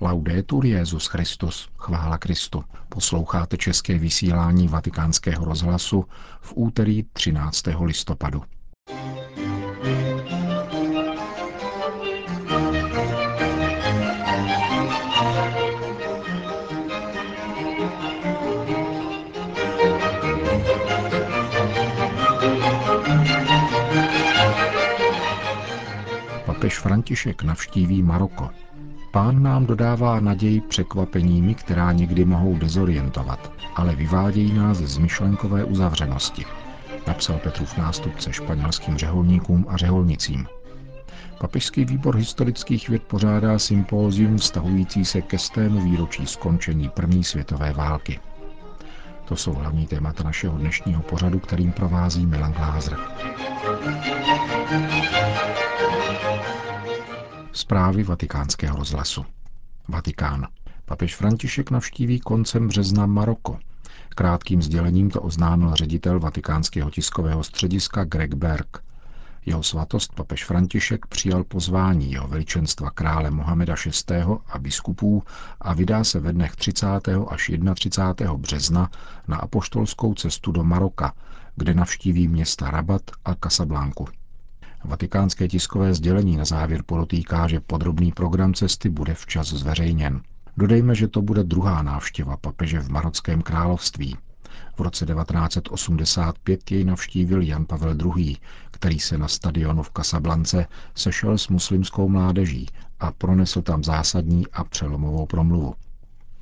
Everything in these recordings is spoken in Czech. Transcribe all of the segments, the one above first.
Laudetur Jezus Christus, chvála Kristu. Posloucháte české vysílání Vatikánského rozhlasu v úterý 13. listopadu. Papež František navštíví Maroko. Pán nám dodává naději překvapeními, která někdy mohou dezorientovat, ale vyvádějí nás z myšlenkové uzavřenosti, napsal Petrův nástupce španělským řeholníkům a řeholnicím. Papežský výbor historických věd pořádá sympózium vztahující se ke stému výročí skončení první světové války. To jsou hlavní témata našeho dnešního pořadu, kterým provází Milan Glázer. Zprávy vatikánského rozhlasu. Vatikán. Papež František navštíví koncem března Maroko. Krátkým sdělením to oznámil ředitel vatikánského tiskového střediska Greg Berg. Jeho svatost papež František přijal pozvání jeho veličenstva krále Mohameda VI. a biskupů a vydá se ve dnech 30. až 31. března na apoštolskou cestu do Maroka, kde navštíví města Rabat a Casablanku. Vatikánské tiskové sdělení na závěr podotýká, že podrobný program cesty bude včas zveřejněn. Dodejme, že to bude druhá návštěva papeže v Marockém království. V roce 1985 jej navštívil Jan Pavel II., který se na stadionu v Casablance sešel s muslimskou mládeží a pronesl tam zásadní a přelomovou promluvu.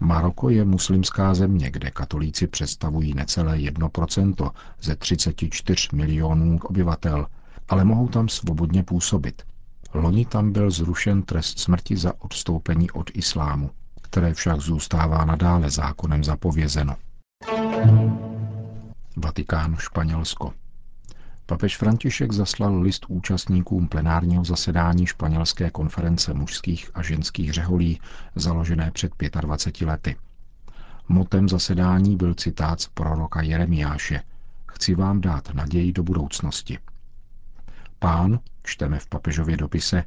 Maroko je muslimská země, kde katolíci představují necelé 1% ze 34 milionů obyvatel – ale mohou tam svobodně působit. Loni tam byl zrušen trest smrti za odstoupení od islámu, které však zůstává nadále zákonem zapovězeno. Vatikán, Španělsko. Papež František zaslal list účastníkům plenárního zasedání španělské konference mužských a ženských řeholí, založené před 25 lety. Motem zasedání byl citát z proroka Jeremiáše Chci vám dát naději do budoucnosti – Pán, čteme v papežově dopise,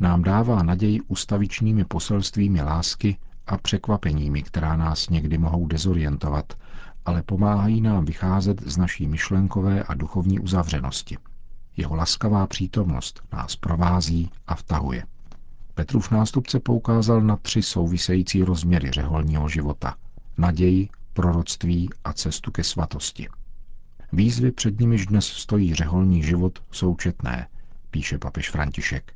nám dává naději ustavičnými poselstvími lásky a překvapeními, která nás někdy mohou dezorientovat, ale pomáhají nám vycházet z naší myšlenkové a duchovní uzavřenosti. Jeho laskavá přítomnost nás provází a vtahuje. Petrův nástupce poukázal na tři související rozměry řeholního života. Naději, proroctví a cestu ke svatosti. Výzvy před nimiž dnes stojí řeholní život, jsou četné, píše papež František.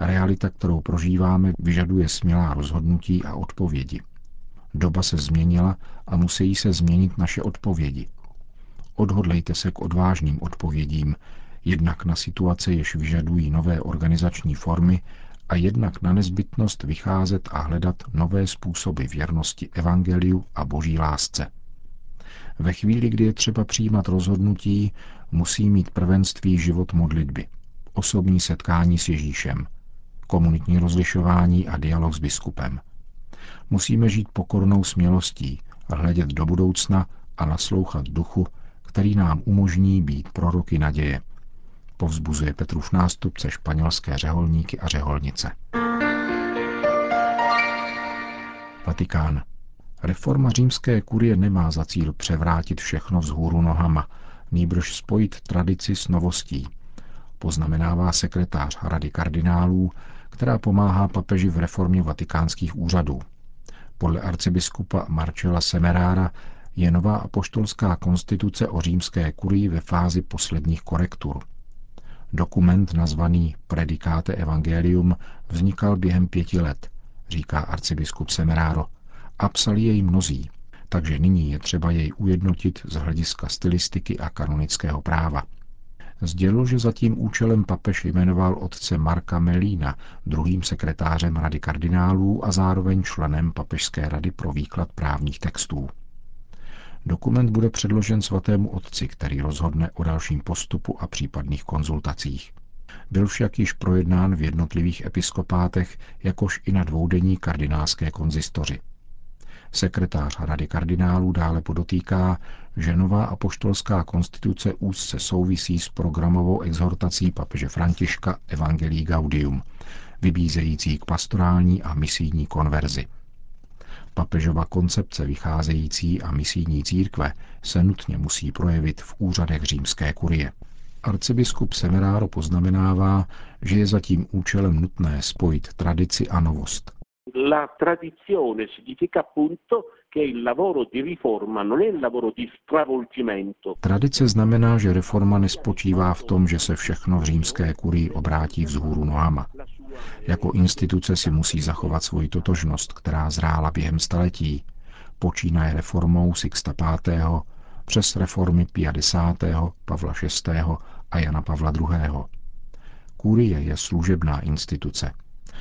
Realita, kterou prožíváme, vyžaduje smělá rozhodnutí a odpovědi. Doba se změnila a musí se změnit naše odpovědi. Odhodlejte se k odvážným odpovědím, jednak na situace, jež vyžadují nové organizační formy, a jednak na nezbytnost vycházet a hledat nové způsoby věrnosti evangeliu a boží lásce. Ve chvíli, kdy je třeba přijímat rozhodnutí, musí mít prvenství život modlitby, osobní setkání s Ježíšem, komunitní rozlišování a dialog s biskupem. Musíme žít pokornou smělostí, hledět do budoucna a naslouchat duchu, který nám umožní být proroky naděje. Povzbuzuje Petrův nástupce španělské řeholníky a řeholnice. Vatikán. Reforma římské kurie nemá za cíl převrátit všechno vzhůru nohama, nýbrž spojit tradici s novostí, poznamenává sekretář Rady kardinálů, která pomáhá papeži v reformě vatikánských úřadů. Podle arcibiskupa Marcella Semerára je nová apoštolská konstituce o římské kurii ve fázi posledních korektur. Dokument nazvaný Predicate Evangelium vznikal během pěti let, říká arcibiskup Semeráro, a psali jej mnozí, takže nyní je třeba jej ujednotit z hlediska stylistiky a kanonického práva. Sdělil, že za tím účelem papež jmenoval otce Marka Melína druhým sekretářem Rady kardinálů a zároveň členem Papežské rady pro výklad právních textů. Dokument bude předložen svatému otci, který rozhodne o dalším postupu a případných konzultacích. Byl však již projednán v jednotlivých episkopátech, jakož i na dvoudenní kardinálské konzistoři. Sekretář Rady kardinálů dále podotýká, že nová apoštolská konstituce úzce souvisí s programovou exhortací papeže Františka Evangelii Gaudium, vybízející k pastorální a misijní konverzi. Papežova koncepce vycházející a misijní církve se nutně musí projevit v úřadech římské kurie. Arcibiskup Semeráro poznamenává, že je zatím účelem nutné spojit tradici a novost. La tradizione significa appunto Tradice znamená, že reforma nespočívá v tom, že se všechno v římské kurii obrátí vzhůru nohama. Jako instituce si musí zachovat svoji totožnost, která zrála během staletí. Počínaje reformou Sixta V. přes reformy Pia X., Pavla VI. a Jana Pavla II. Kurie je služebná instituce.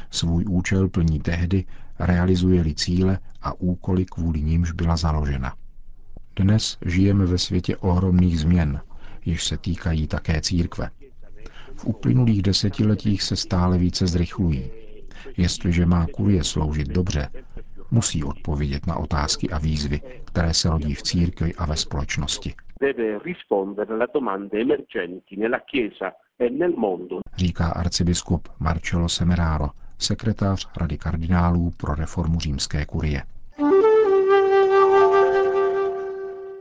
Svůj účel plní tehdy, realizuje-li cíle a úkoly, kvůli nímž byla založena. Dnes žijeme ve světě ohromných změn, jež se týkají také církve. V uplynulých desetiletích se stále více zrychlují. Jestliže má kurie sloužit dobře, musí odpovědět na otázky a výzvy, které se rodí v církvi a ve společnosti. E Říká arcibiskup Marcello Semeraro, sekretář Rady kardinálů pro reformu římské kurie.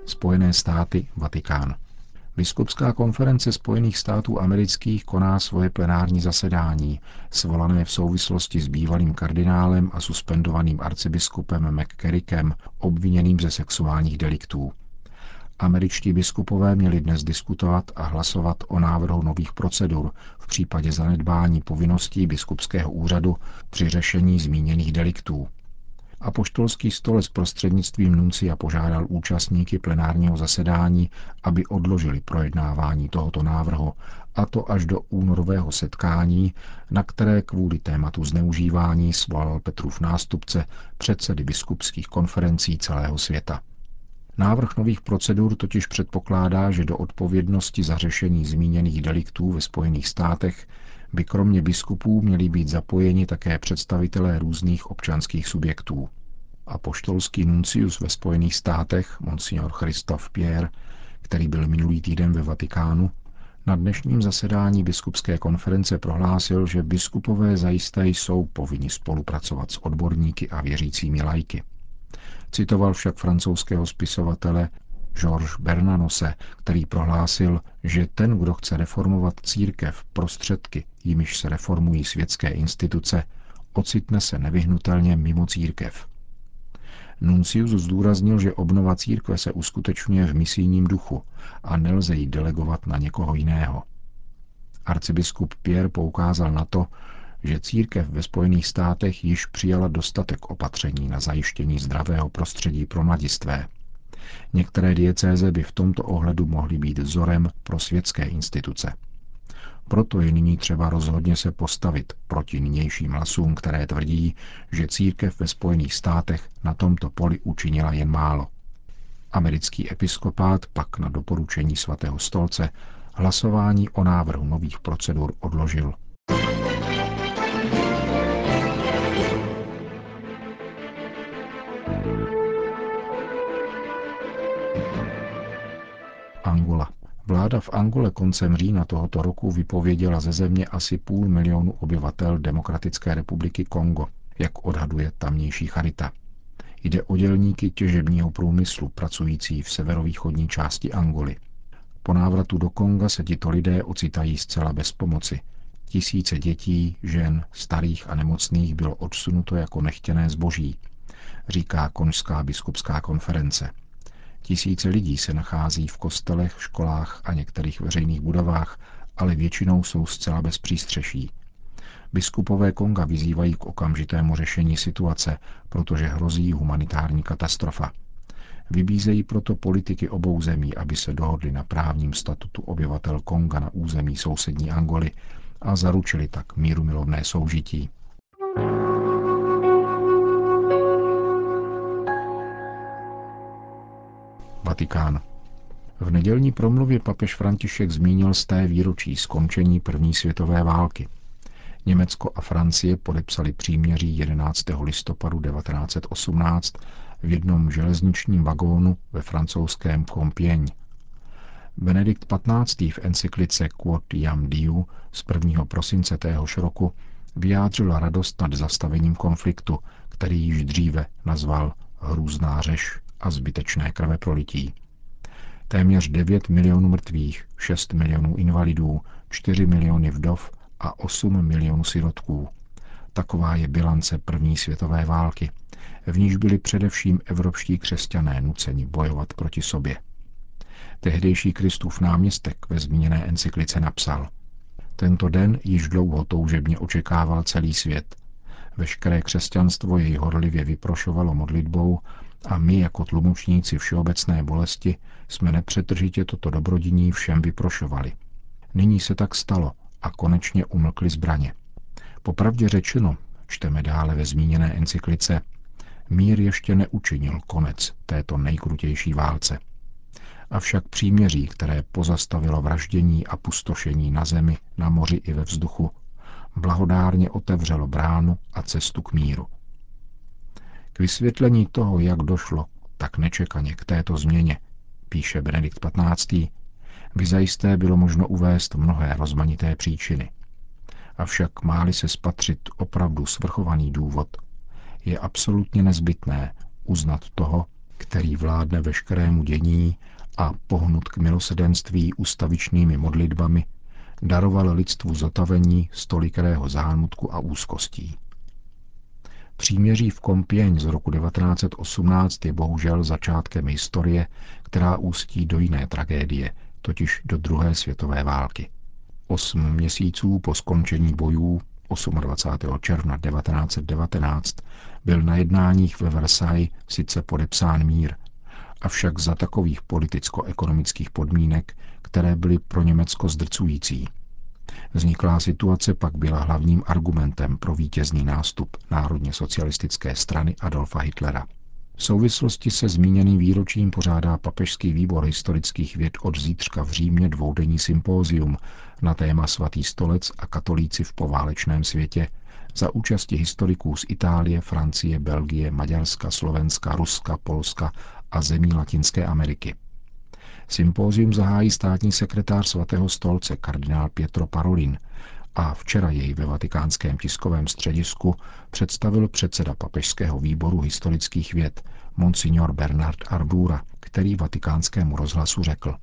Spojené státy, Vatikán. Biskupská konference Spojených států amerických koná svoje plenární zasedání, svolané v souvislosti s bývalým kardinálem a suspendovaným arcibiskupem McCarrickem, obviněným ze sexuálních deliktů. Američtí biskupové měli dnes diskutovat a hlasovat o návrhu nových procedur v případě zanedbání povinností biskupského úřadu při řešení zmíněných deliktů. Apoštolský stolec prostřednictvím Nuncia požádal účastníky plenárního zasedání, aby odložili projednávání tohoto návrhu, a to až do únorového setkání, na které kvůli tématu zneužívání svolal Petrův nástupce předsedy biskupských konferencí celého světa. Návrh nových procedur totiž předpokládá, že do odpovědnosti za řešení zmíněných deliktů ve Spojených státech by kromě biskupů měli být zapojeni také představitelé různých občanských subjektů. A poštolský nuncius ve Spojených státech, monsignor Christoph Pierre, který byl minulý týden ve Vatikánu, na dnešním zasedání biskupské konference prohlásil, že biskupové zajisté jsou povinni spolupracovat s odborníky a věřícími lajky. Citoval však francouzského spisovatele Georges Bernanose, který prohlásil, že ten, kdo chce reformovat církev prostředky, jimiž se reformují světské instituce, ocitne se nevyhnutelně mimo církev. Nuncius zdůraznil, že obnova církve se uskutečňuje v misijním duchu a nelze ji delegovat na někoho jiného. Arcibiskup Pierre poukázal na to, že církev ve Spojených státech již přijala dostatek opatření na zajištění zdravého prostředí pro mladistvé. Některé diecéze by v tomto ohledu mohly být vzorem pro světské instituce. Proto je nyní třeba rozhodně se postavit proti nynějším hlasům, které tvrdí, že církev ve Spojených státech na tomto poli učinila jen málo. Americký episkopát pak na doporučení svatého stolce hlasování o návrhu nových procedur odložil. V Angole koncem října tohoto roku vypověděla ze země asi půl milionu obyvatel Demokratické republiky Kongo, jak odhaduje tamnější charita. Jde o dělníky těžebního průmyslu pracující v severovýchodní části Angoly. Po návratu do Konga se tito lidé ocitají zcela bez pomoci. Tisíce dětí, žen, starých a nemocných bylo odsunuto jako nechtěné zboží, říká Konžská biskupská konference. Tisíce lidí se nachází v kostelech, školách a některých veřejných budovách, ale většinou jsou zcela bez přístřeší. Biskupové Konga vyzývají k okamžitému řešení situace, protože hrozí humanitární katastrofa. Vybízejí proto politiky obou zemí, aby se dohodli na právním statutu obyvatel Konga na území sousední Angoly a zaručili tak míru milovné soužití. Vatikán. V nedělní promluvě papež František zmínil z té výročí skončení první světové války. Německo a Francie podepsali příměří 11. listopadu 1918 v jednom železničním vagónu ve francouzském Compiègne. Benedikt XV. v encyklice Quod Jam Diu z 1. prosince téhož roku vyjádřil radost nad zastavením konfliktu, který již dříve nazval hrůzná řeš a zbytečné krve prolití. Téměř 9 milionů mrtvých, 6 milionů invalidů, 4 miliony vdov a 8 milionů sirotků. Taková je bilance první světové války, v níž byli především evropští křesťané nuceni bojovat proti sobě. Tehdejší Kristův náměstek ve zmíněné encyklice napsal Tento den již dlouho toužebně očekával celý svět. Veškeré křesťanstvo jej horlivě vyprošovalo modlitbou a my jako tlumočníci všeobecné bolesti jsme nepřetržitě toto dobrodiní všem vyprošovali. Nyní se tak stalo a konečně umlkly zbraně. Popravdě řečeno, čteme dále ve zmíněné encyklice, mír ještě neučinil konec této nejkrutější válce. Avšak příměří, které pozastavilo vraždění a pustošení na zemi, na moři i ve vzduchu, blahodárně otevřelo bránu a cestu k míru. Vysvětlení toho, jak došlo tak nečekaně k této změně, píše Benedikt XV., by zajisté bylo možno uvést mnohé rozmanité příčiny. Avšak máli se spatřit opravdu svrchovaný důvod, je absolutně nezbytné uznat toho, který vládne veškerému dění a pohnut k milosedenství ustavičnými modlitbami, daroval lidstvu zotavení stolikrého zánutku a úzkostí. Příměří v Kompěň z roku 1918 je bohužel začátkem historie, která ústí do jiné tragédie, totiž do druhé světové války. Osm měsíců po skončení bojů 28. června 1919 byl na jednáních ve Versailles sice podepsán mír, avšak za takových politicko-ekonomických podmínek, které byly pro Německo zdrcující. Vzniklá situace pak byla hlavním argumentem pro vítězný nástup národně socialistické strany Adolfa Hitlera. V souvislosti se zmíněným výročím pořádá Papežský výbor historických věd od zítřka v Římě dvoudenní sympózium na téma Svatý stolec a katolíci v poválečném světě za účasti historiků z Itálie, Francie, Belgie, Maďarska, Slovenska, Ruska, Polska a zemí Latinské Ameriky. Sympózium zahájí státní sekretář svatého stolce kardinál Pietro Parolin a včera jej ve vatikánském tiskovém středisku představil předseda papežského výboru historických věd monsignor Bernard Ardura, který vatikánskému rozhlasu řekl.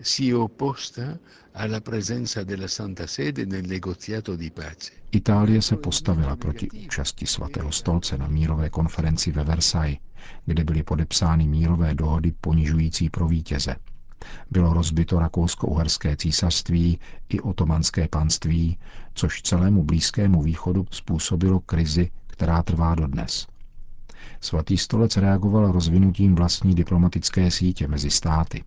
Si opposta alla presenza della Santa Sede nel negoziato di pace. Itálie se postavila proti účasti svatého stolce na mírové konferenci ve Versailles, kde byly podepsány mírové dohody ponižující pro vítěze. Bylo rozbito rakousko-uherské císařství i otomanské panství, což celému Blízkému východu způsobilo krizi, která trvá dodnes. Svatý stolec reagoval rozvinutím vlastní diplomatické sítě mezi státy.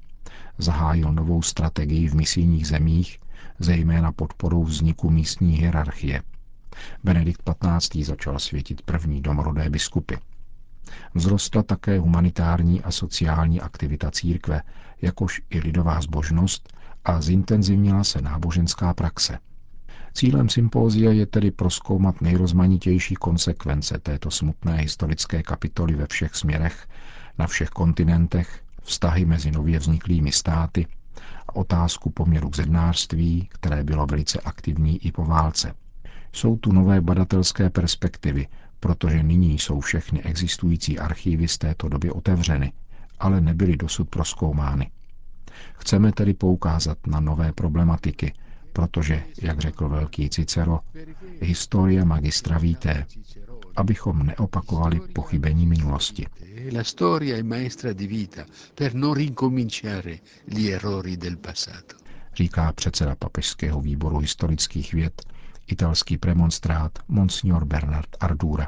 Zahájil novou strategii v misijních zemích, zejména podporou vzniku místní hierarchie. Benedikt XV. začal světit první domorodé biskupy. Vzrostla také humanitární a sociální aktivita církve, jakož i lidová zbožnost a zintenzivnila se náboženská praxe. Cílem sympózia je tedy proskoumat nejrozmanitější konsekvence této smutné historické kapitoly ve všech směrech, na všech kontinentech, vztahy mezi nově vzniklými státy a otázku poměru k zednářství, které bylo velice aktivní i po válce. Jsou tu nové badatelské perspektivy, protože nyní jsou všechny existující archívy z této doby otevřeny, ale nebyly dosud proskoumány. Chceme tedy poukázat na nové problematiky, protože, jak řekl velký Cicero, historie magistra víte, abychom neopakovali pochybení minulosti. Říká předseda papežského výboru historických věd italský premonstrát Monsignor Bernard Ardura.